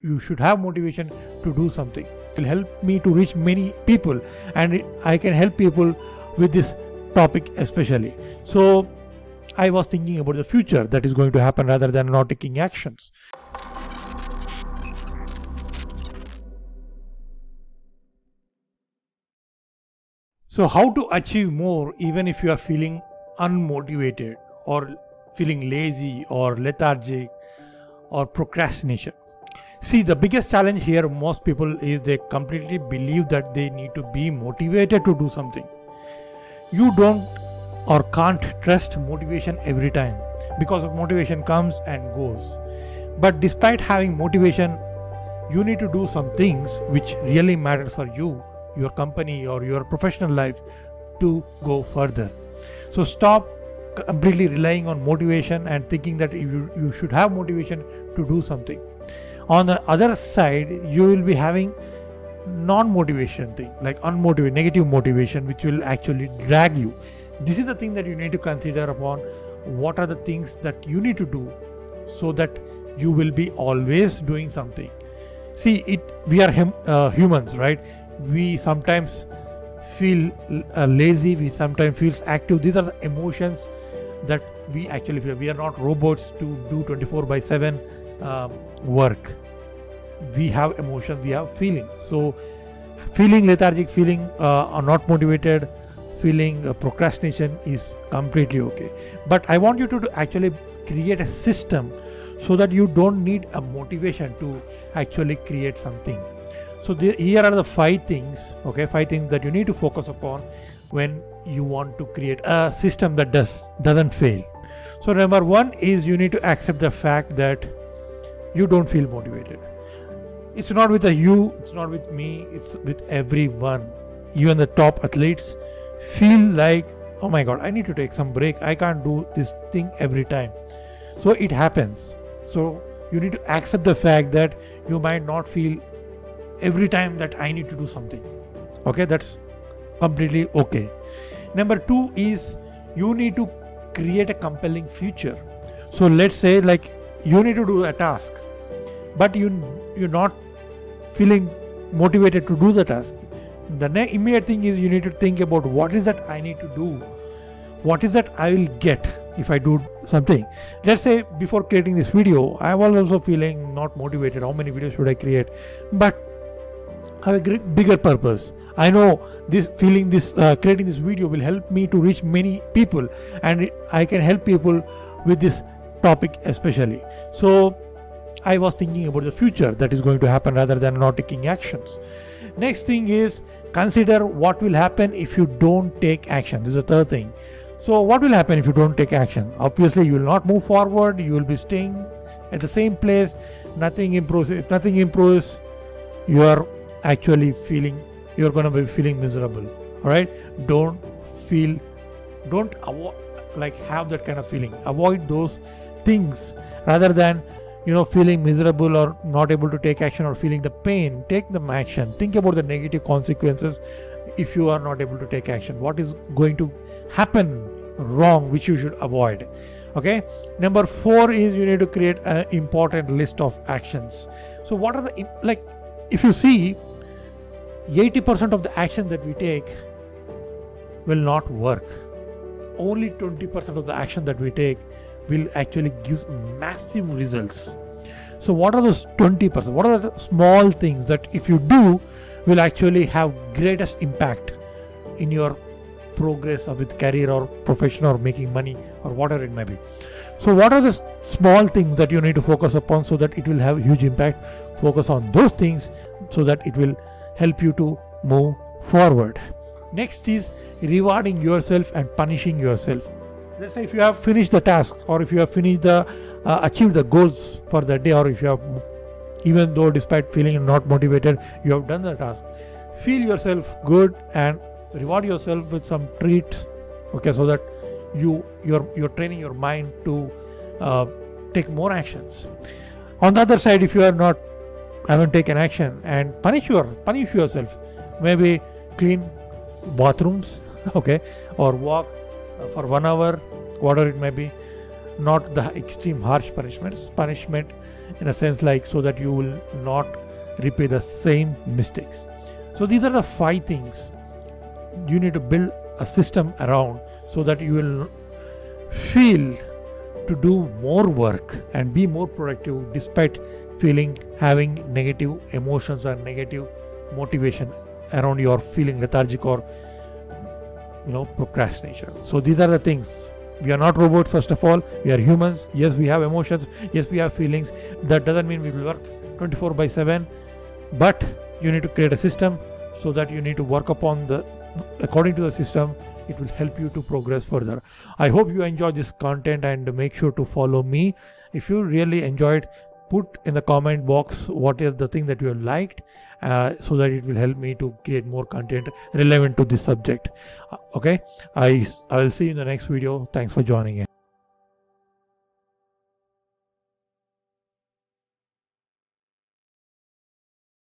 you should have motivation to do something. It will help me to reach many people and i can help people with this topic especially. So i was thinking about the future that is going to happen rather than not taking actions. So how to achieve more even if you are feeling unmotivated or feeling lazy or lethargic or procrastination See, the biggest challenge here, most people, is they completely believe that they need to be motivated to do something. You don't or can't trust motivation every time because motivation comes and goes. But despite having motivation, you need to do some things which really matter for you, your company, or your professional life to go further. So stop completely relying on motivation and thinking that you, you should have motivation to do something on the other side you will be having non-motivation thing like unmotivated negative motivation which will actually drag you. This is the thing that you need to consider upon what are the things that you need to do so that you will be always doing something. See it we are hum, uh, humans right? We sometimes feel uh, lazy we sometimes feels active. These are the emotions that we actually feel. We are not robots to do 24 by 7 um, work. We have emotions we have feelings so feeling lethargic feeling uh, or not motivated. Feeling uh, procrastination is completely okay. But i want you to, to actually create a system so that you don't need a motivation to actually create something. So there, here are the five things okay? Five things that you need to focus upon when you want to create a system that does doesn't fail. So number one is you need to accept the fact that you don't feel motivated. It's not with a you it's not with me it's with everyone. Even the top athletes feel like oh my god i need to take some break. I can't do this thing every time. So it happens. So you need to accept the fact that you might not feel every time that i need to do something. Okay that's completely okay. Number 2 is you need to create a compelling future. So let's say like you need to do a task but you you're not feeling motivated to do the task. The immediate thing is you need to think about what is that i need to do? What is that i will get if i do something? Let's say before creating this video i was also feeling not motivated. How many videos should i create? But I have a bigger purpose. I know this feeling this uh, creating this video will help me to reach many people and i can help people with this topic especially. So I was thinking about the future that is going to happen rather than not taking actions. Next thing is consider what will happen if you don't take action. This is the third thing. So, what will happen if you don't take action? Obviously, you will not move forward, you will be staying at the same place, nothing improves. If nothing improves, you are actually feeling you're going to be feeling miserable. All right, don't feel, don't avo- like have that kind of feeling. Avoid those things rather than you know feeling miserable or not able to take action or feeling the pain take the action. Think about the negative consequences if you are not able to take action. What is going to happen wrong which you should avoid? Okay? Number 4 is you need to create an important list of actions. So what are the like if you see 80% of the action that we take will not work. Only 20% of the action that we take will actually give massive results. So what are those 20% what are the small things that if you do will actually have greatest impact in your progress with career or profession or making money or whatever it may be? So what are the small things that you need to focus upon so that it will have huge impact? Focus on those things so that it will help you to move forward. Next is rewarding yourself and punishing yourself let's say if you have finished the tasks or if you have finished the uh, achieved the goals for the day or if you have even though despite feeling not motivated you have done the task. Feel yourself good and reward yourself with some treats okay so that you you're you're training your mind to uh, take more actions. On the other side if you are not haven't taken action and punish your punish yourself maybe clean bathrooms okay or walk Uh, for one hour, whatever it may be, not the extreme harsh punishments. Punishment in a sense like so that you will not repeat the same mistakes so these are the five things you need to build a system around so that you will feel to do more work and be more productive despite feeling having negative emotions or negative motivation around your feeling lethargic or you know procrastination. So these are the things. We are not robots first of all. We are humans. Yes we have emotions. Yes we have feelings. That doesn't mean we will work 24 by 7 but you need to create a system so that you need to work upon the according to the system it will help you to progress further. I hope you enjoy this content and make sure to follow me. If you really enjoyed put in the comment box what is the thing that you have liked uh, so that it will help me to create more content relevant to this subject. Uh, okay? I i will see you in the next video. Thanks for joining in